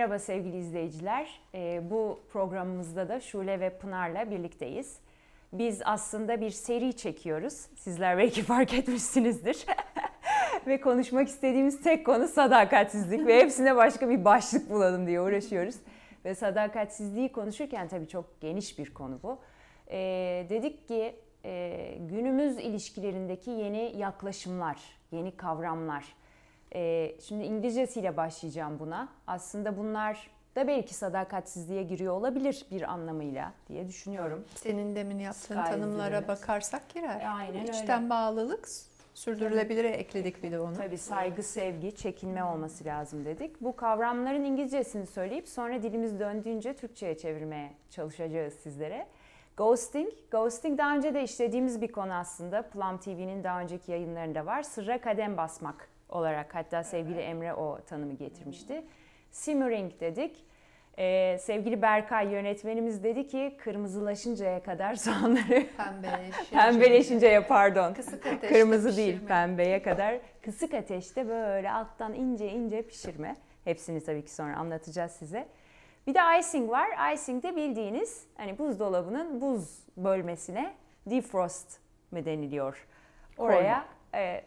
Merhaba sevgili izleyiciler. Ee, bu programımızda da Şule ve Pınar'la birlikteyiz. Biz aslında bir seri çekiyoruz. Sizler belki fark etmişsinizdir. ve konuşmak istediğimiz tek konu sadakatsizlik ve hepsine başka bir başlık bulalım diye uğraşıyoruz. Ve sadakatsizliği konuşurken tabii çok geniş bir konu bu. Ee, dedik ki e, günümüz ilişkilerindeki yeni yaklaşımlar, yeni kavramlar. Ee, şimdi İngilizcesiyle başlayacağım buna. Aslında bunlar da belki sadakatsizliğe giriyor olabilir bir anlamıyla diye düşünüyorum. Senin demin yaptığın Sky tanımlara üzerine. bakarsak girer. Aynen öyle. İçten bağlılık, sürdürülebilire ekledik bir de onu. Tabii saygı, sevgi, çekinme olması lazım dedik. Bu kavramların İngilizcesini söyleyip sonra dilimiz döndüğünce Türkçe'ye çevirmeye çalışacağız sizlere. Ghosting, ghosting daha önce de işlediğimiz bir konu aslında. Plum TV'nin daha önceki yayınlarında var. Sırra kadem basmak olarak hatta sevgili Emre o tanımı getirmişti. Simmering dedik. Ee, sevgili Berkay yönetmenimiz dedi ki kırmızılaşıncaya kadar soğanları Pembeleşince. pembeleşinceye pardon. Kısık ateşte Kırmızı değil pişirme. pembeye kadar kısık ateşte böyle alttan ince ince pişirme. Hepsini tabii ki sonra anlatacağız size. Bir de icing var. Icing de bildiğiniz hani buzdolabının buz bölmesine defrost mi deniliyor? Oraya e,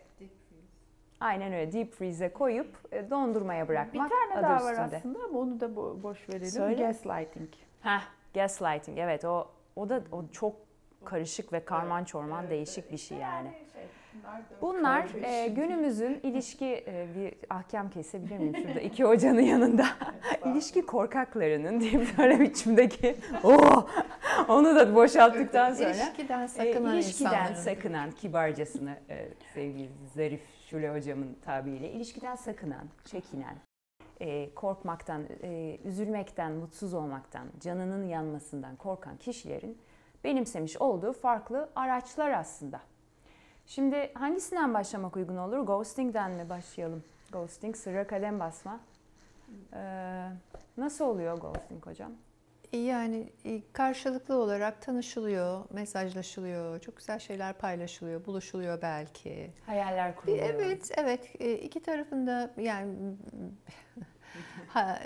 aynen öyle deep freeze'e koyup e, dondurmaya Bir bırakmak tane adı daha var üstünde. aslında ama onu da bo- boş verelim. Söyle. Gaslighting. Heh, gaslighting evet o o da o çok karışık ve karman çorman değişik bir şey yani. Bunlar e, günümüzün ilişki e, bir ahkam kesebilir miyim şurada iki hocanın yanında ilişki korkaklarının diyeyim böyle biçimdeki oh, onu da boşalttıktan sonra İlişkiden e, sakınan ilişkiden insanların. sakınan kibarcasını e, sevgili Zarif Şule hocamın tabiriyle ilişkiden sakınan, çekinen, e, korkmaktan, e, üzülmekten, mutsuz olmaktan, canının yanmasından korkan kişilerin benimsemiş olduğu farklı araçlar aslında. Şimdi hangisinden başlamak uygun olur? Ghosting'den mi başlayalım? Ghosting, sırra kalem basma. Ee, nasıl oluyor ghosting hocam? Yani e, karşılıklı olarak tanışılıyor, mesajlaşılıyor, çok güzel şeyler paylaşılıyor, buluşuluyor belki. Hayaller Bir- kuruluyor. Evet, evet. E, iki tarafında yani ha,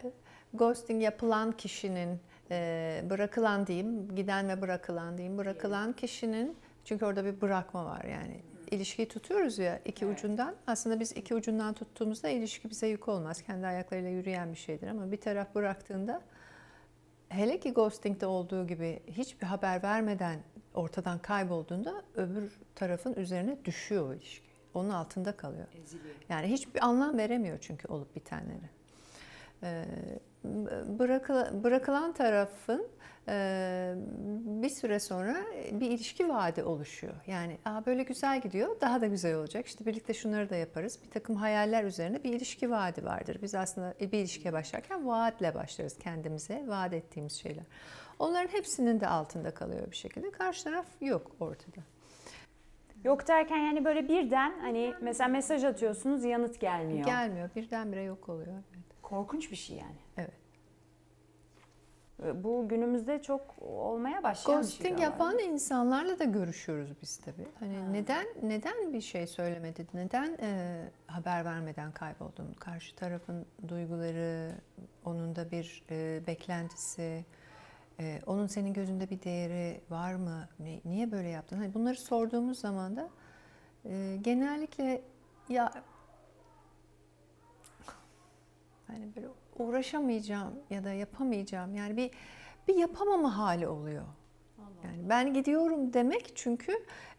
ghosting yapılan kişinin e, bırakılan diyeyim, giden ve bırakılan diyeyim, bırakılan kişinin çünkü orada bir bırakma var yani. İlişkiyi tutuyoruz ya iki ucundan. Aslında biz iki ucundan tuttuğumuzda ilişki bize yük olmaz. Kendi ayaklarıyla yürüyen bir şeydir ama bir taraf bıraktığında hele ki ghosting'de olduğu gibi hiçbir haber vermeden ortadan kaybolduğunda öbür tarafın üzerine düşüyor o ilişki. Onun altında kalıyor. Yani hiçbir anlam veremiyor çünkü olup bitenleri. Ee, bırakı- bırakılan tarafın e, bir süre sonra bir ilişki vaadi oluşuyor. Yani Aa, böyle güzel gidiyor, daha da güzel olacak. İşte birlikte şunları da yaparız. Bir takım hayaller üzerine bir ilişki vaadi vardır. Biz aslında bir ilişkiye başlarken vaatle başlarız kendimize, vaat ettiğimiz şeyler. Onların hepsinin de altında kalıyor bir şekilde. Karşı taraf yok ortada. Yok derken yani böyle birden hani mesela mesaj atıyorsunuz yanıt gelmiyor. Gelmiyor, birdenbire yok oluyor. Evet. Korkunç bir şey yani. Ee, Bu günümüzde çok olmaya başlayan bir şey. Ghosting yapan insanlarla da görüşüyoruz biz tabii. Hani neden neden bir şey söylemedi? Neden e, haber vermeden kayboldun? Karşı tarafın duyguları, onun da bir e, beklentisi, e, onun senin gözünde bir değeri var mı? Ne- niye böyle yaptın? Hani bunları sorduğumuz zaman da e, genellikle ya hani böyle uğraşamayacağım ya da yapamayacağım. Yani bir bir yapamama hali oluyor. Yani ben gidiyorum demek çünkü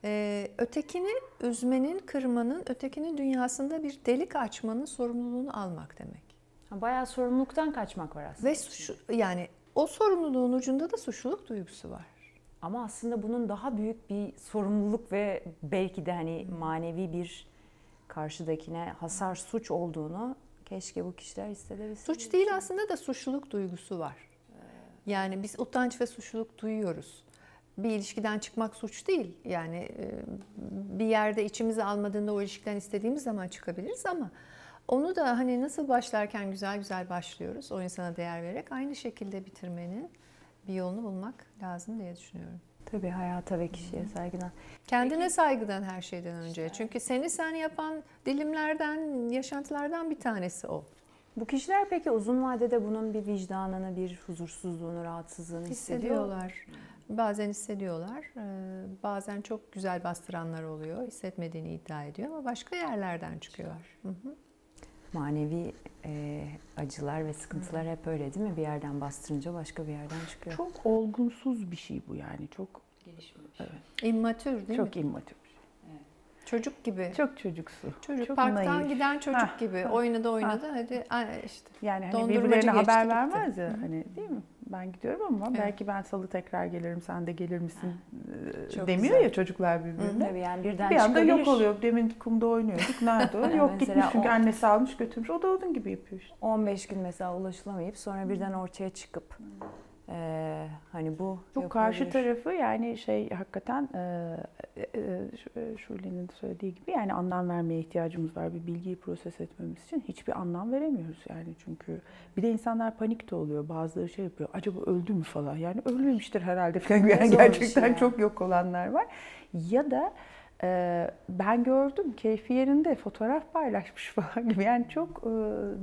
e, ötekini üzmenin, kırmanın, ötekinin dünyasında bir delik açmanın sorumluluğunu almak demek. Ha, Bayağı sorumluluktan kaçmak var aslında. Ve suç, yani o sorumluluğun ucunda da suçluluk duygusu var. Ama aslında bunun daha büyük bir sorumluluk ve belki de hani manevi bir karşıdakine hasar suç olduğunu keşke bu kişiler hissedebilse. Suç değil aslında da suçluluk duygusu var. Yani biz utanç ve suçluluk duyuyoruz. Bir ilişkiden çıkmak suç değil. Yani e, bir yerde içimizi almadığında o ilişkiden istediğimiz zaman çıkabiliriz ama onu da hani nasıl başlarken güzel güzel başlıyoruz o insana değer vererek aynı şekilde bitirmenin bir yolunu bulmak lazım diye düşünüyorum. Tabii hayata ve kişiye saygıdan. Kendine saygıdan her şeyden önce. Çünkü seni sen yapan dilimlerden, yaşantılardan bir tanesi o. Bu kişiler peki uzun vadede bunun bir vicdanını, bir huzursuzluğunu, rahatsızlığını hissediyor. Hissediyorlar. Bazen hissediyorlar. Ee, Bazen çok güzel bastıranlar oluyor. Hissetmediğini iddia ediyor ama başka yerlerden çıkıyorlar. Hı hı. Manevi e, acılar ve sıkıntılar hep öyle değil mi? Bir yerden bastırınca başka bir yerden çıkıyor. Çok olgunsuz bir şey bu yani. Çok İmmatür değil çok mi? immatur. Çocuk gibi. Çok çocuksu. Çocuk çok parktan naif. giden çocuk Ha, gibi. ha, Oynadı oynadı hadi ay, işte. Yani hani birbirlerine haber gitti. vermez ya hani değil mi? Ben gidiyorum ama Evet. belki ben salı tekrar gelirim sen de gelir misin e, Çok demiyor güzel. ya çocuklar birbirine. Tabii yani birden Bir anda yok oluyor. Demin kumda oynuyorduk. Nerede o? Yok mesela gitmiş çünkü o- annesi almış götürmüş. O da onun gibi yapıyor işte. 15 gün mesela ulaşılamayıp sonra birden ortaya çıkıp e, hani bu Çok karşı tarafı yani şey hakikaten e, e, e, Şule'nin söylediği gibi yani anlam vermeye ihtiyacımız var. Bir bilgiyi proses etmemiz için hiçbir anlam veremiyoruz yani çünkü bir de insanlar panik de oluyor. Bazıları şey yapıyor. Acaba öldü mü falan. Yani ölmemiştir herhalde falan. Yani gerçekten şey ya. çok yok olanlar var. Ya da e, ben gördüm keyfi yerinde fotoğraf paylaşmış falan gibi. Yani çok e,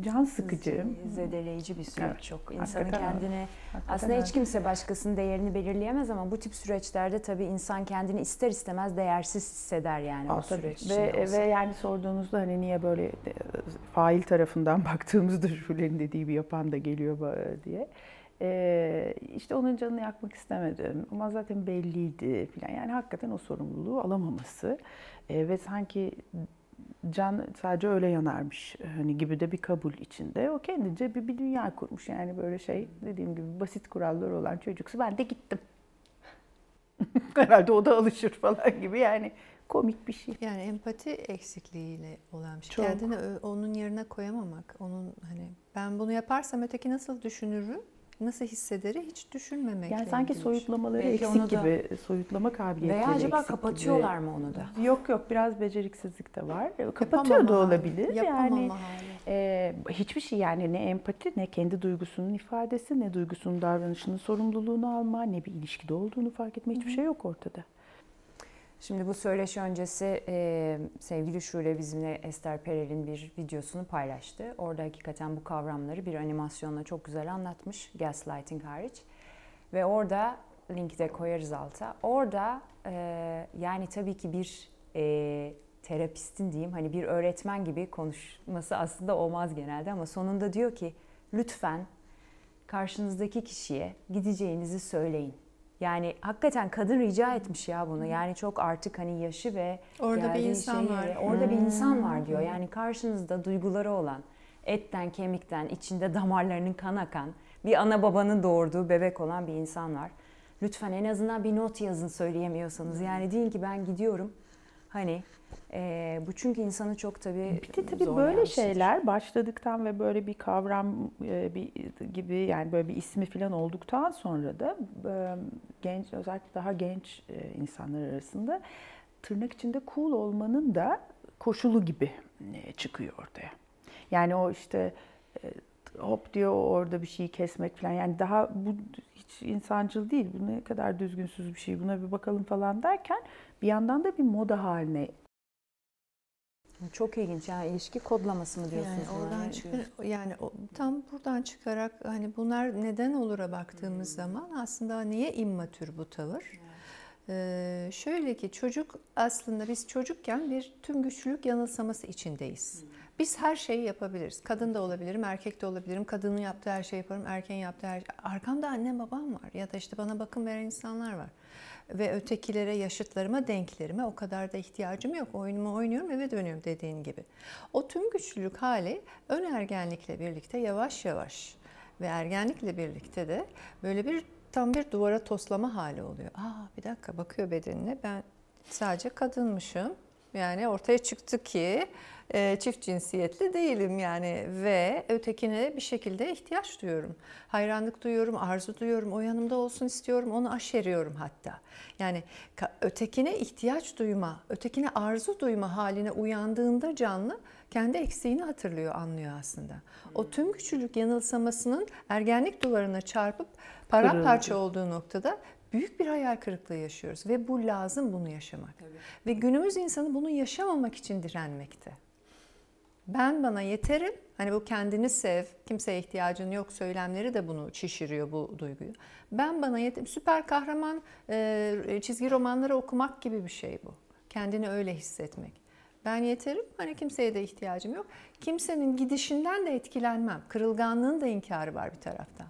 can sıkıcı. Zedeleyici bir süreç Evet, çok. İnsanın hakikaten öyle. kendini Hakikaten aslında öyle. hiç kimse başkasının değerini belirleyemez ama bu tip süreçlerde tabii insan kendini ister istemez değersiz hisseder yani Aa, o tabii. süreç ve, olsa. ve yani sorduğunuzda hani niye böyle e, fail tarafından baktığımızda Şule'nin dediği gibi yapan da geliyor diye. Ee, işte onun canını yakmak istemedim ama zaten belliydi falan. Yani hakikaten o sorumluluğu alamaması Ee, ve sanki can sadece öyle yanarmış hani gibi de bir kabul içinde. O kendince bir, bir dünya kurmuş yani böyle şey dediğim gibi basit kuralları olan çocuksu. Ben de gittim. Herhalde o da alışır falan gibi yani komik bir şey. Yani empati eksikliğiyle olan bir şey. Çok. Kendini onun yerine koyamamak. Onun hani ben bunu yaparsam öteki nasıl düşünürü, nasıl hissederi hiç düşünmemek. Yani sanki ilgili şey. soyutlamaları Belki eksik onu da- gibi, soyutlama kabiliyetleri Veya acaba eksik kapatıyorlar mı onu da? gibi. Yok yok biraz beceriksizlik de var. E, Kapatıyor Yapamama da hali, olabilir. Yapamama Yani hali. e, hiçbir şey yani ne empati ne kendi duygusunun ifadesi ne duygusunun davranışının sorumluluğunu alma ne bir ilişkide olduğunu fark etme hiçbir şey yok ortada. Şimdi bu söyleşi öncesi e, sevgili Şule bizimle Esther Perel'in bir videosunu paylaştı. Orada hakikaten bu kavramları bir animasyonla çok güzel anlatmış. Gaslighting hariç. Ve orada linki de koyarız alta. Orada e, yani tabii ki bir e, terapistin diyeyim hani bir öğretmen gibi konuşması aslında olmaz genelde ama sonunda diyor ki lütfen karşınızdaki kişiye gideceğinizi söyleyin. Yani hakikaten kadın rica etmiş ya bunu. Yani çok artık hani yaşı ve Orada bir insan şeyi- var. Orada bir insan var diyor. Yani karşınızda duyguları olan, etten kemikten, içinde damarlarının kan akan, bir ana babanın doğurduğu bebek olan bir insan var. Lütfen en azından bir not yazın söyleyemiyorsanız. Yani deyin ki ben gidiyorum. Hani e, bu çünkü insanı çok tabii Bir de tabii böyle şeydir. şeyler başladıktan ve böyle bir kavram e, bir gibi yani böyle bir ismi falan olduktan sonra da e, genç özellikle daha genç e, insanlar arasında tırnak içinde cool olmanın da koşulu gibi e, çıkıyor ortaya. Yani o işte e, hop diyor orada bir şeyi kesmek falan yani daha bu hiç insancıl değil bu ne kadar düzgünsüz bir şey buna bir bakalım falan derken bir yandan da bir moda haline Çok ilginç yani ilişki kodlaması mı diyorsunuz? Yani oradan Ne çıkar, yani o- tam buradan çıkarak hani bunlar neden olura baktığımız zaman aslında niye immatür bu tavır? Ee, şöyle ki çocuk aslında biz çocukken bir tüm güçlülük yanılsaması içindeyiz. Biz her şeyi yapabiliriz. Kadın da olabilirim, erkek de olabilirim. Kadının yaptığı her şeyi yaparım, erkeğin yaptığı her şey. Arkamda annem babam var ya da işte bana bakım veren insanlar var. Ve ötekilere, yaşıtlarıma, denklerime o kadar da ihtiyacım yok. Oyunumu oynuyorum, eve dönüyorum dediğin gibi. O tüm güçlülük hali ön ergenlikle birlikte yavaş yavaş ve ergenlikle birlikte de böyle bir tam bir duvara toslama hali oluyor. Aa bir dakika bakıyor bedenine ben sadece kadınmışım. Yani ortaya çıktı ki e, çift cinsiyetli değilim yani ve ötekine bir şekilde ihtiyaç duyuyorum. Hayranlık duyuyorum, arzu duyuyorum, o yanımda olsun istiyorum, onu aşeriyorum hatta. Yani ötekine ihtiyaç duyma, ötekine arzu duyma haline uyandığında canlı kendi eksiğini hatırlıyor, anlıyor aslında. O tüm güçlülük yanılsamasının ergenlik duvarına çarpıp paramparça olduğu noktada büyük bir hayal kırıklığı yaşıyoruz ve bu lazım bunu yaşamak. Ve günümüz insanı bunu yaşamamak için direnmekte. Ben bana yeterim. Hani bu kendini sev, kimseye ihtiyacın yok söylemleri de bunu şişiriyor bu duyguyu. Ben bana yeterim. Süper kahraman çizgi romanları okumak gibi bir şey bu. Kendini öyle hissetmek. Ben yeterim. Hani kimseye de ihtiyacım yok. Kimsenin gidişinden de etkilenmem. Kırılganlığın da inkarı var bir tarafta.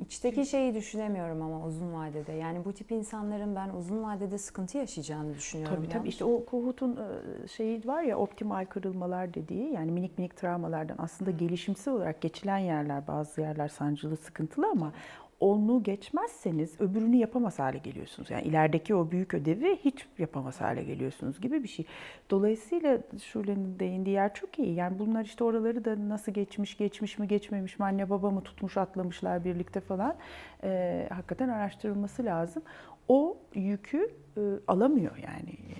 İçteki şeyi düşünemiyorum ama uzun vadede. Yani bu tip insanların ben uzun vadede sıkıntı yaşayacağını düşünüyorum. Tabii tabii işte o Kohut'un e, şeyi var ya optimal kırılmalar dediği yani minik minik travmalardan aslında gelişimsel olarak geçilen yerler bazı yerler sancılı sıkıntılı ama onu geçmezseniz öbürünü yapamaz hale geliyorsunuz. Yani ilerideki o büyük ödevi hiç yapamaz hale geliyorsunuz gibi bir şey. Dolayısıyla Şule'nin değindiği yer çok iyi. Yani bunlar işte oraları da nasıl geçmiş, geçmiş mi, geçmemiş mi, anne baba mı tutmuş, atlamışlar birlikte falan. Ee, hakikaten araştırılması lazım. O yükü e, alamıyor yani. E,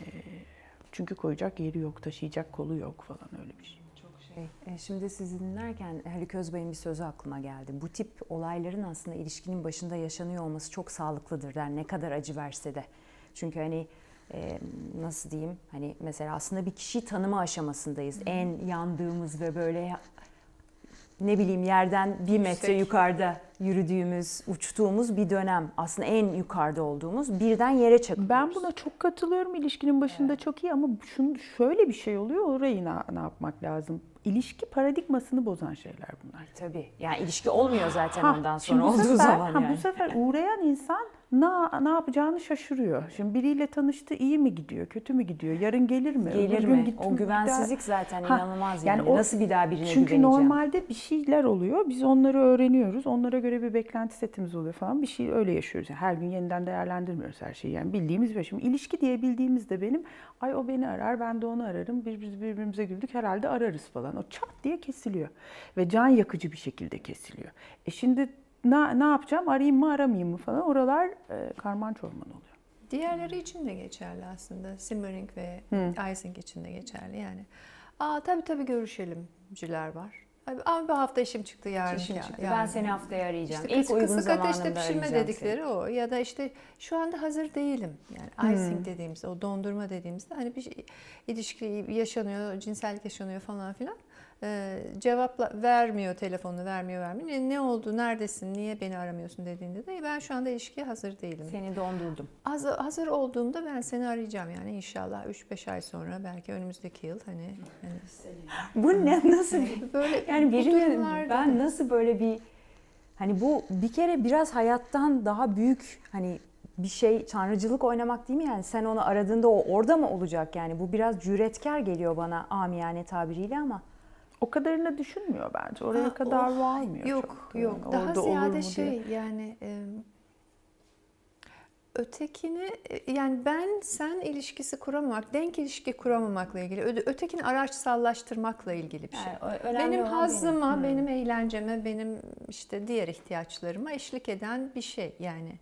çünkü koyacak yeri yok, taşıyacak kolu yok falan öyle bir şey. Şey, şimdi sizi dinlerken Haluk Özbay'ın bir sözü aklıma geldi. Bu tip olayların aslında ilişkinin başında yaşanıyor olması çok sağlıklıdır der ne kadar acı verse de. Çünkü hani e, nasıl diyeyim hani mesela aslında bir kişi tanıma aşamasındayız. Hı. En yandığımız ve böyle ne bileyim yerden bir metre Yüksek. yukarıda yürüdüğümüz, uçtuğumuz bir dönem. Aslında en yukarıda olduğumuz birden yere çakılıyoruz. Ben buna çok katılıyorum. İlişkinin başında evet. çok iyi ama şunu şöyle bir şey oluyor. Orayı ne, ne yapmak lazım? İlişki paradigmasını bozan şeyler bunlar. Tabii. Yani ilişki olmuyor zaten ha, ondan sonra olduğu sefer, zaman yani. Ha, bu sefer uğrayan insan ne, ne yapacağını şaşırıyor. Şimdi biriyle tanıştı iyi mi gidiyor, kötü mü gidiyor, yarın gelir mi? Gelir mi? Git, o güvensizlik zaten ha, inanılmaz yani. yani o, Nasıl bir daha birine çünkü güveneceğim? Çünkü normalde bir şeyler oluyor. Biz onları öğreniyoruz. Onlara göre bir beklenti setimiz oluyor falan. Bir şey öyle yaşıyoruz. Yani her gün yeniden değerlendirmiyoruz her şeyi. Yani bildiğimiz bir Şimdi ilişki diye bildiğimizde benim ay o beni arar, ben de onu ararım. Biz, biz birbirimize güldük herhalde ararız falan. O çat diye kesiliyor. Ve can yakıcı bir şekilde kesiliyor. E şimdi ne, ne yapacağım? Arayayım mı aramayayım mı falan. Oralar e, karman çorman oluyor. Diğerleri için de geçerli aslında. Simmering ve hmm. Ising için de geçerli yani. Aa tabii tabii görüşelimciler var. Abi bir hafta işim çıktı yarın. İşim çıktı. Yani. Ben seni haftaya arayacağım. İşte İlk uygun kısık ateşte pişirme dedikleri o. Ya da işte şu anda hazır değilim. Yani icing hmm. dediğimiz, o dondurma dediğimizde hani bir şey, ilişki yaşanıyor, cinsellik yaşanıyor falan filan e, cevap vermiyor telefonu vermiyor vermiyor. Ne, ne oldu neredesin niye beni aramıyorsun dediğinde de ben şu anda ilişkiye hazır değilim. Seni dondurdum. Hazır, hazır olduğumda ben seni arayacağım yani inşallah 3-5 ay sonra belki önümüzdeki yıl hani. hani bu ne nasıl böyle yani birinin ben nasıl böyle bir hani bu bir kere biraz hayattan daha büyük hani bir şey tanrıcılık oynamak değil mi yani sen onu aradığında o orada mı olacak yani bu biraz cüretkar geliyor bana amiyane tabiriyle ama o kadarını düşünmüyor bence. Oraya ha, kadar oh, varmıyor. Yok çok. yok. Yani Daha ziyade şey diye. yani e, ötekini yani ben sen ilişkisi kuramamak, denk ilişki kuramamakla ilgili, ötekini araçsallaştırmakla ilgili bir şey. Yani, benim hazıma, benim. benim eğlenceme, benim işte diğer ihtiyaçlarıma eşlik eden bir şey yani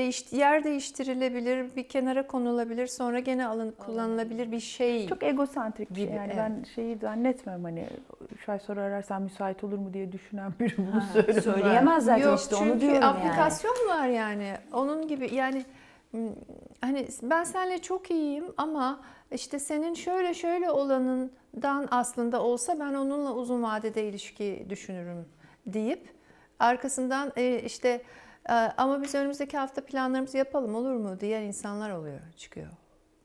değiş, yer değiştirilebilir, bir kenara konulabilir, sonra gene alın kullanılabilir bir şey. Çok egosantrik bir şey. Yani evet. ben şeyi zannetmem hani şu ay sonra ararsan müsait olur mu diye düşünen biri bunu söylemez. Söyleyemez zaten Yok, işte onu diyorum yani. aplikasyon var yani. Onun gibi yani hani ben seninle çok iyiyim ama işte senin şöyle şöyle olanından aslında olsa ben onunla uzun vadede ilişki düşünürüm deyip arkasından işte ee, ama biz önümüzdeki hafta planlarımızı yapalım olur mu diyen insanlar oluyor, çıkıyor.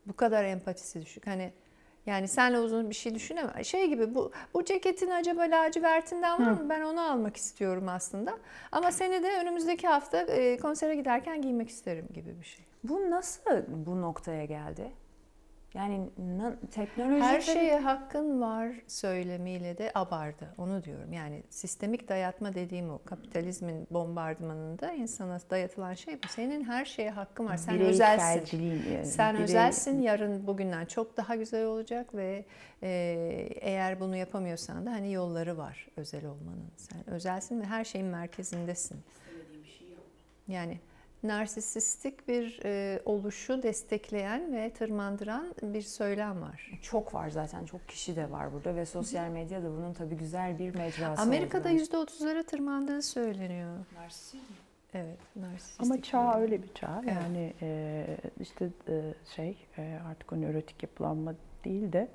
Bu kadar empatisi düşük. Hani yani senle uzun bir şey düşünemem. Şey gibi bu bu ceketin acaba lacivertinden var mı? Ben onu almak istiyorum aslında. Ama seni de önümüzdeki hafta e, konsere giderken giymek isterim gibi bir şey. Bu nasıl bu noktaya geldi? Yani teknoloji... Her şeye hakkın var söylemiyle de abardı. Onu diyorum. Yani sistemik dayatma dediğim o kapitalizmin bombardımanında insana dayatılan şey bu. Senin her şeye hakkın var. Sen Birey özelsin. Yani. Sen Birey... özelsin. Yarın bugünden çok daha güzel olacak ve e, eğer bunu yapamıyorsan da hani yolları var özel olmanın. Sen özelsin ve her şeyin merkezindesin. Şey yani narsisistik bir e, oluşu destekleyen ve tırmandıran bir söylem var. Çok var zaten. Çok kişi de var burada ve sosyal medya da bunun tabii güzel bir mecrası. Amerika'da yüzde otuzlara tırmandığı söyleniyor. Narsizm. Evet, narsistik. Ama çağ öyle bir çağ. Evet. Yani e, işte e, şey e, artık o nörotik yapılanma değil de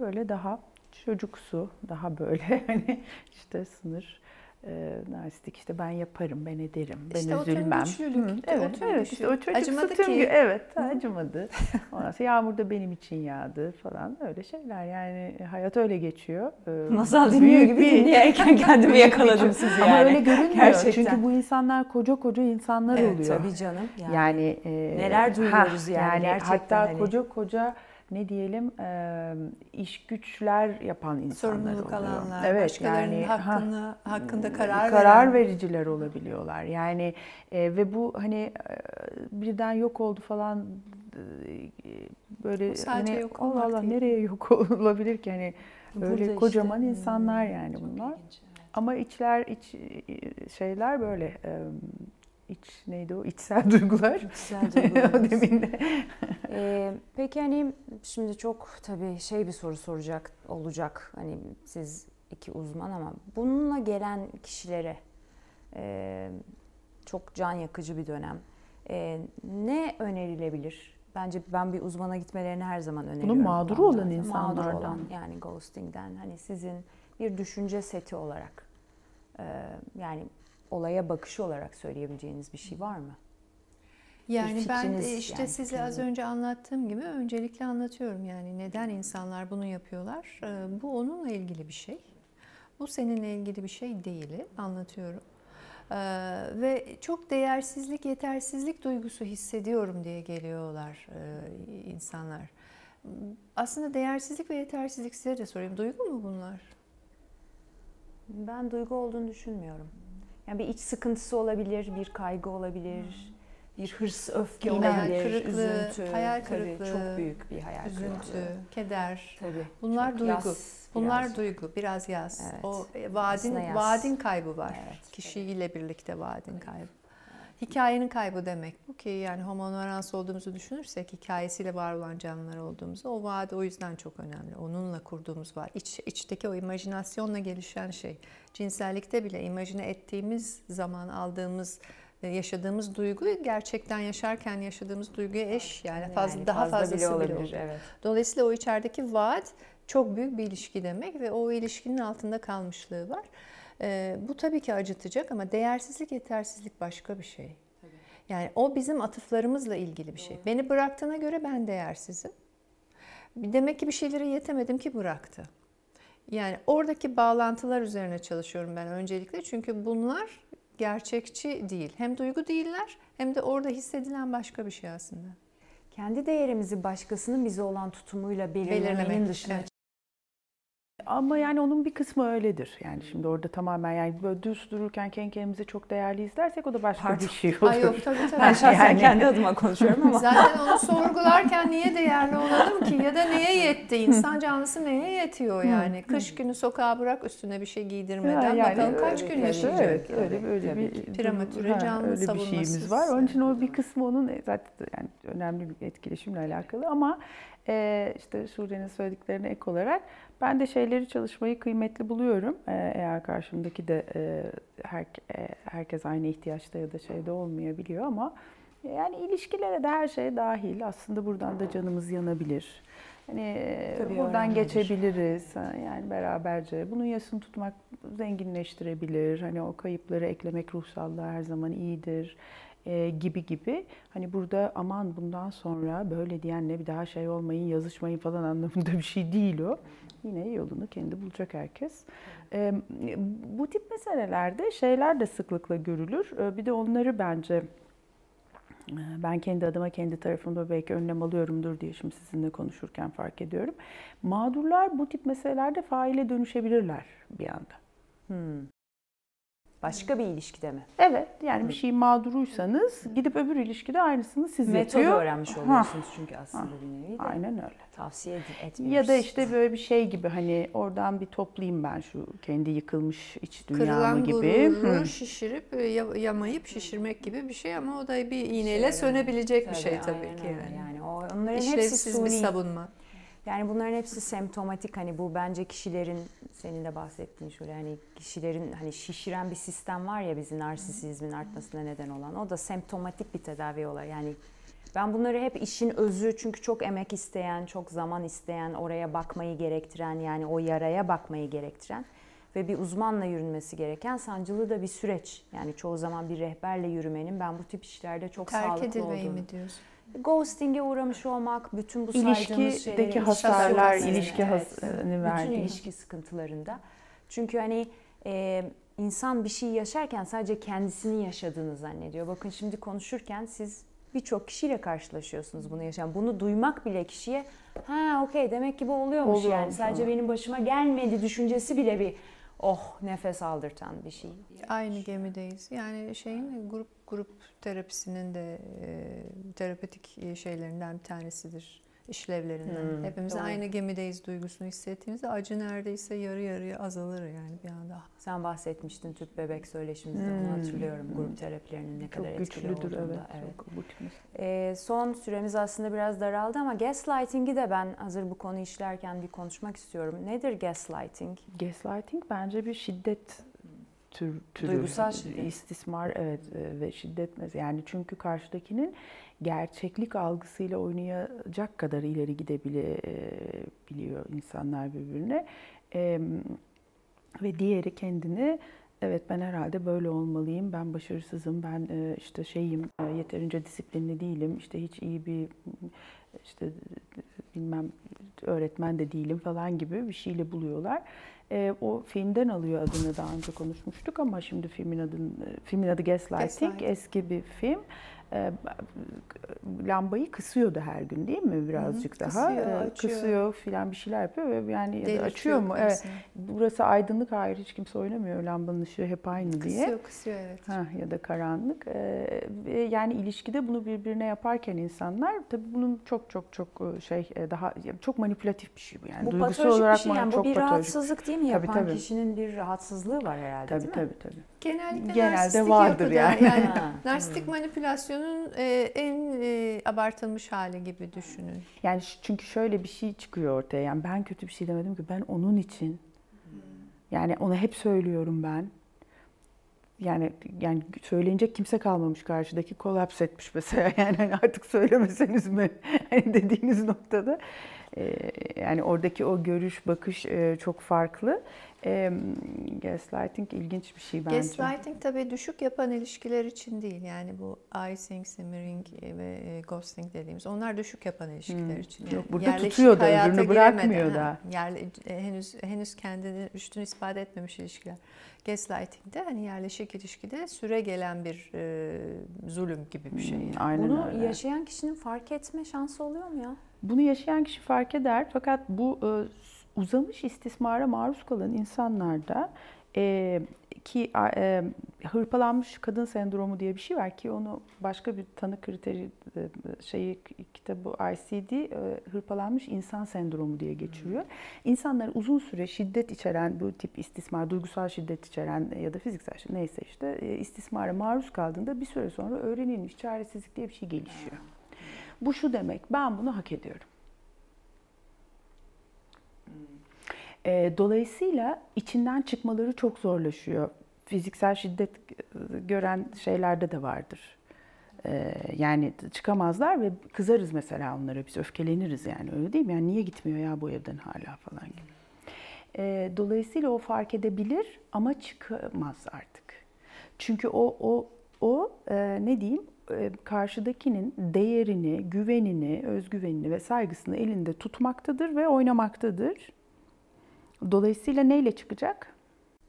böyle daha çocuksu, daha böyle hani işte sınır e, narsistik işte ben yaparım, ben ederim, ben İşte o tür üzülmem. güçlülük, Hı, o evet, tür evet işte o çocuksu Acımadı ki. gün- evet acımadı. Ondan sonra yağmur da benim için yağdı falan öyle şeyler yani hayat öyle geçiyor. Ee, Masal dinliyor gibi bir- dinleyerken kendimi yakaladım sizi yani. Ama öyle görünmüyor Gerçekten. çünkü bu insanlar koca koca insanlar Evet, oluyor. tabii canım. Yani, Yani, e, Neler duyuyoruz yani gerçekten Hatta hani. koca koca ne diyelim e, iş güçler yapan insanlar Sorumluluk oluyor. alanlar, evet, başkalarının yani, ha, hakkını, hakkında karar, karar veren. vericiler olabiliyorlar. Yani e, ve bu hani e, birden yok oldu falan böyle hani yok Allah Allah değil. nereye yok olabilir ki hani Burada öyle kocaman hmm, insanlar yani bunlar. ilginç, evet. Ama içler iç şeyler böyle iç neydi o içsel duygular. Güzel duygularınız. Demin de. Ee, peki hani şimdi çok tabii şey bir soru soracak olacak. Hani siz iki uzman ama bununla gelen kişilere e, çok can yakıcı bir dönem. E, ne önerilebilir? Bence ben bir uzmana gitmelerini her zaman öneriyorum. mağduru Ondan olan sonra. insanlardan. Mağdur olan yani ghosting'den hani sizin bir düşünce seti olarak e, yani olaya bakışı olarak söyleyebileceğiniz bir şey var mı? Yani ben e, işte yani size az önce anlattığım gibi öncelikle anlatıyorum yani neden insanlar bunu yapıyorlar. Ee, Bu onunla ilgili bir şey. Bu seninle ilgili bir şey değil. Anlatıyorum. Ee, ve çok değersizlik, yetersizlik duygusu hissediyorum diye geliyorlar e, insanlar. Aslında değersizlik ve yetersizlik size de sorayım. Duygu mu bunlar? Ben duygu olduğunu düşünmüyorum. Yani bir iç sıkıntısı olabilir, bir kaygı olabilir, bir hırs, öfke Hmm. Hayal olabilir, kırıklığı, üzüntü. hayal Tabii kırıklığı, çok büyük bir hayal Üzüntü, kırıklığı. keder. Tabii. Bunlar Çok duygu. yas Bunlar biraz. duygu, biraz yaz. Evet. O e, vaadin yaz. vaadin kaybı var. Evet. Kişiyle birlikte vaadin kaybı. Hikayenin kaybı demek bu ki yani homo narans olduğumuzu düşünürsek hikayesiyle var olan canlılar olduğumuzu o vaat o yüzden çok önemli. Onunla kurduğumuz vaat. İç, içteki o imajinasyonla gelişen şey. Cinsellikte bile imajine ettiğimiz zaman aldığımız e, yaşadığımız duygu gerçekten yaşarken yaşadığımız duyguya eş yani fazla daha fazlası bile olabilir. Evet. Dolayısıyla o içerideki vaat çok büyük bir ilişki demek ve o ilişkinin altında kalmışlığı var. Ee, bu tabii ki acıtacak ama değersizlik, yetersizlik başka bir şey. Yani o bizim atıflarımızla ilgili bir şey. Beni bıraktığına göre ben değersizim. Demek ki bir şeylere yetemedim ki bıraktı. Yani oradaki bağlantılar üzerine çalışıyorum ben öncelikle. Çünkü bunlar gerçekçi değil. Hem duygu değiller hem de orada hissedilen başka bir şey aslında. Kendi değerimizi başkasının bize olan tutumuyla belirlemenin Belirlemek, dışına evet. Ama yani onun bir kısmı öyledir. Yani şimdi orada tamamen yani böyle düz dururken kendi kendimizi çok değerli izlersek o da başka bir şey olur. Ay yok tabii tabii. Ben şahsen Yani- kendi adıma konuşuyorum ama Zaten onu sorgularken niye değerli olalım ki ya da neye yetti? İnsan canlısı neye yetiyor yani? Kış günü sokağa bırak üstüne bir şey giydirmeden Ha, bakalım kaç gün yaşayacak. Evet, öyle öyle Tabii bir Prematüre canlı öyle bir şeyimiz var. Onun için o bir kısmı onun e, zaten yani önemli bir etkileşimle alakalı ama e, işte Sure'nin söylediklerine ek olarak ben de şeyleri çalışmayı kıymetli buluyorum. E, eğer karşımdaki de e, her, e, herkes aynı ihtiyaçta ya da şeyde olmayabiliyor ama yani ilişkilere de her şey dahil. Aslında buradan da canımız yanabilir. Hani e, Tabii buradan geçebiliriz yani beraberce. Bunun yasını tutmak zenginleştirebilir. Hani o kayıpları eklemek ruhsallığa her zaman iyidir e, gibi gibi. Hani burada aman bundan sonra böyle diyenle bir daha şey olmayın, yazışmayın falan anlamında bir şey değil o. Yine yolunu kendi bulacak herkes. E, bu tip meselelerde şeyler de sıklıkla görülür. E, bir de onları bence ben kendi adıma kendi tarafımda belki önlem alıyorumdur diye şimdi sizinle konuşurken fark ediyorum. Mağdurlar bu tip meselelerde faile dönüşebilirler bir anda. Hmm. Başka bir ilişkide mi? Evet yani bir şeyin mağduruysanız gidip öbür ilişkide aynısını siz Metodu yapıyor. öğrenmiş Ha, oluyorsunuz çünkü aslında bir nevi de. Aynen öyle. Tavsiye etmiyoruz. Ya da işte böyle bir şey gibi hani oradan bir toplayayım ben şu kendi yıkılmış iç dünyamı Kırılan gibi. Hı. şişirip e, ya- yamayıp şişirmek gibi bir şey ama o da bir iğneyle Şey, sönebilecek bir Tabii, şey tabii aynen ki. Yani. Yani onların hepsi İşlevsiz bir suni. savunma. Yani bunların hepsi semptomatik hani bu bence kişilerin senin de bahsettiğin şöyle hani kişilerin hani şişiren bir sistem var ya bizim narsisizmin artmasına neden olan o da semptomatik bir tedavi olarak yani Ben bunları hep işin özü çünkü çok emek isteyen, çok zaman isteyen, oraya bakmayı gerektiren yani o yaraya bakmayı gerektiren ve bir uzmanla yürünmesi gereken sancılı da bir süreç. Yani çoğu zaman bir rehberle yürümenin ben bu tip işlerde çok Terk sağlıklı edilmeyi olduğunu. mi diyorsun? Ghosting'e uğramış olmak, bütün bu. İlişkideki ilişki hasarlar, ilişki evet. hasarını Bütün ilişki sıkıntılarında. Çünkü hani e, insan bir şey yaşarken sadece kendisini yaşadığını zannediyor. Bakın şimdi konuşurken siz birçok kişiyle karşılaşıyorsunuz bunu yaşayan. Bunu duymak bile kişiye ha okey demek ki bu oluyormuş Oluyor, yani. Sadece benim başıma gelmedi düşüncesi bile bir oh nefes aldırtan bir şey. Aynı gemideyiz. Yani şeyin grup grup terapisinin de e, terapetik şeylerinden bir tanesidir. İşlevlerinden. Hmm, Hepimiz doğru. aynı gemideyiz duygusunu hissettiğimizde acı neredeyse yarı yarıya azalır yani bir anda. Sen bahsetmiştin tüp bebek söyleşimizde onu Hmm. hatırlıyorum. Grup terapilerinin ne kadar Çok etkili güçlüdür olduğunu evet. evet. Çok tip mes- Ee, son süremiz aslında biraz daraldı ama gaslighting'i de ben hazır bu konu işlerken bir konuşmak istiyorum. Nedir gaslighting? Gaslighting bence bir şiddet tür, türü. Duygusal şiddet. İstismar evet e, ve şiddet yani çünkü karşıdakinin gerçeklik algısıyla oynayacak kadar ileri gidebiliyor insanlar birbirine. E, ve diğeri kendini evet ben herhalde böyle olmalıyım, ben başarısızım, ben e, işte şeyim, e, yeterince disiplinli değilim, işte hiç iyi bir işte bilmem öğretmen de değilim falan gibi bir şeyle buluyorlar. E, o filmden alıyor adını daha önce konuşmuştuk ama şimdi filmin adını filmin adı Gaslighting, Gaslighting. eski bir film. E, lambayı kısıyordu her gün değil mi birazcık daha? kısıyor, E. Kısıyor filan bir şeyler yapıyor ve yani ya da Delirtiyor açıyor mu? Evet. Burası aydınlık hayır hiç kimse oynamıyor lambanın ışığı hep aynı diye. Kısıyor kısıyor evet. Ha, ya da karanlık. Ve yani ilişkide bunu birbirine yaparken insanlar tabii bunun çok çok çok e, şey e, daha çok manipülatif bir şey bu yani. bu Duygusal olarak bir şey yani bu çok bir patolojik. rahatsızlık değil mi? Tabii, Yapan tabii. kişinin bir rahatsızlığı var herhalde Tabii değil mi? tabii tabii. Genellikle Genelde vardır yani. Ha, narsistik manipülasyonun e, en e, abartılmış hali gibi düşünün. Yani çünkü şöyle bir şey çıkıyor ortaya. Yani ben kötü bir şey demedim ki ben onun için. Yani onu hep söylüyorum ben. Yani yani söylenecek kimse kalmamış karşıdaki kolaps etmiş mesela yani hani artık söylemeseniz mi hani dediğiniz noktada yani oradaki o görüş bakış e, çok farklı. Ee, gaslighting ilginç bir şey bence. Gaslighting tabii düşük yapan ilişkiler için değil. Yani bu icing, simmering ve e, ghosting dediğimiz onlar düşük yapan ilişkiler Hmm. için. Yok, burada tutuyor da, öbürünü bırakmıyor da. yerle- e, henüz henüz kendini üstün ispat etmemiş ilişkiler. Gaslighting'de hani yerleşik ilişkide süre gelen bir e, zulüm gibi bir şey. Hmm, yani. Aynen Bunu öyle. yaşayan kişinin fark etme şansı oluyor mu ya? Bunu yaşayan kişi fark eder fakat bu e, uzamış istismara maruz kalan insanlarda e, ki e, hırpalanmış kadın sendromu diye bir şey var ki onu başka bir tanı kriteri e, şeyi kitabı ICD e, hırpalanmış insan sendromu diye geçiriyor. İnsanlar uzun süre şiddet içeren bu tip istismar, duygusal şiddet içeren ya da fiziksel şiddet neyse işte e, istismara maruz kaldığında bir süre sonra öğrenilmiş çaresizlik diye bir şey gelişiyor. Bu şu demek, ben bunu hak ediyorum. E, dolayısıyla içinden çıkmaları çok zorlaşıyor. Fiziksel şiddet e, gören şeylerde de vardır. E, yani çıkamazlar ve kızarız mesela onlara, biz öfkeleniriz yani öyle değil mi? Yani niye gitmiyor ya bu evden hala falan gibi. E, dolayısıyla o fark edebilir ama çıkamaz artık. Çünkü o o o e, ne diyeyim karşıdakinin değerini, güvenini, özgüvenini ve saygısını elinde tutmaktadır ve oynamaktadır. Dolayısıyla neyle çıkacak?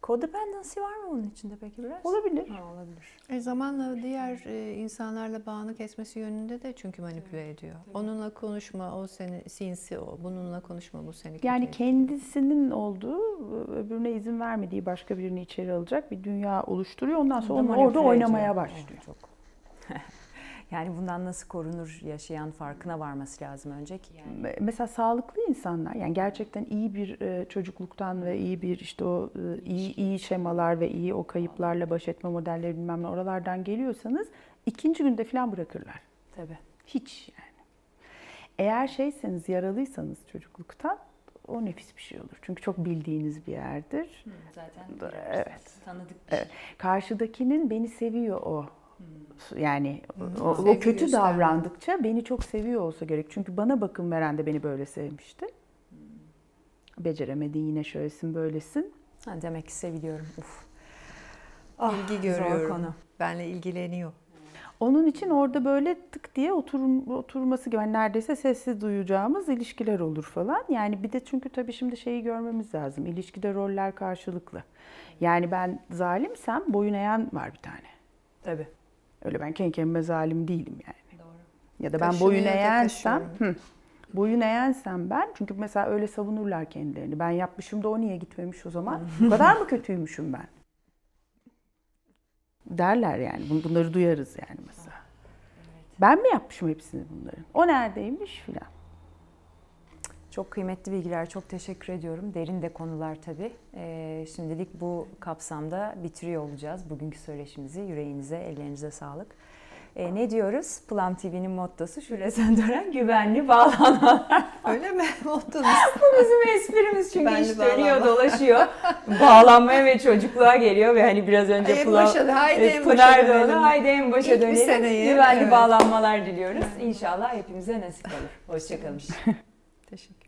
Codependency var mı bunun içinde peki biraz? Olabilir. Ha, olabilir. E zamanla diğer e, insanlarla bağını kesmesi yönünde de çünkü manipüle ediyor. Onunla konuşma, o seni sinsi o. Bununla konuşma, bu seni Yani ediyor. kendisinin olduğu, öbürüne izin vermediği başka birini içeri alacak bir dünya oluşturuyor. Ondan sonra onu orada oynamaya ediyor. başlıyor. Oh, çok. yani bundan nasıl korunur yaşayan farkına varması lazım önce ki. Yani. Mesela sağlıklı insanlar yani gerçekten iyi bir e, çocukluktan ve iyi bir işte o e, iyi iyi şemalar ve iyi o kayıplarla baş etme modelleri bilmem ne oralardan geliyorsanız ikinci günde falan bırakırlar. Tabii. Hiç yani. Eğer şeyseniz yaralıysanız çocukluktan o nefis bir şey olur. Çünkü çok bildiğiniz bir yerdir. Zaten Evet. tanıdık Evet. Karşıdakinin beni seviyor o Yani o, o Sevgi kötü gösterme. davrandıkça beni çok seviyor olsa gerek. Çünkü bana bakım veren de beni böyle sevmişti. Beceremedin yine şöylesin böylesin. Ha, demek ki seviliyorum. Uf. İlgi zor görüyorum. konu. Benle ilgileniyor. Onun için orada böyle tık diye oturum, oturması gibi hani neredeyse sessiz duyacağımız ilişkiler olur falan. Yani bir de çünkü tabii şimdi şeyi görmemiz lazım. İlişkide roller karşılıklı. Yani ben zalimsem boyun eğen var bir tane. Tabii. Öyle ben kendi kendime zalim değilim yani. Ya da ben boyun da eğensem, hı, boyun eğensem ben çünkü mesela öyle savunurlar kendilerini. Ben yapmışım da o niye gitmemiş o zaman? Bu kadar mı kötüymüşüm ben? Derler yani. Bun- Bunları duyarız yani mesela. Ben mi yapmışım hepsini bunların? O neredeymiş filan. Çok kıymetli bilgiler, çok teşekkür ediyorum. Derin de konular tabii. Ee, şimdilik bu kapsamda bitiriyor olacağız bugünkü söyleşimizi. Yüreğinize, ellerinize sağlık. Ee, ne diyoruz? Plum TV'nin mottosu Şule Söndüren güvenli bağlanmalar. Öyle mi? Mottonuz. Bu bizim esprimiz çünkü Güvenli iş dönüyor dolaşıyor. Bağlanmaya ve çocukluğa geliyor ve hani biraz önce En Plum- başa, haydi en Pınar başa da onu, haydi en başa İlk dönelim. seneyi, Güvenli evet. bağlanmalar diliyoruz. İnşallah hepimize nasip olur. Hoşçakalın. Teşekkür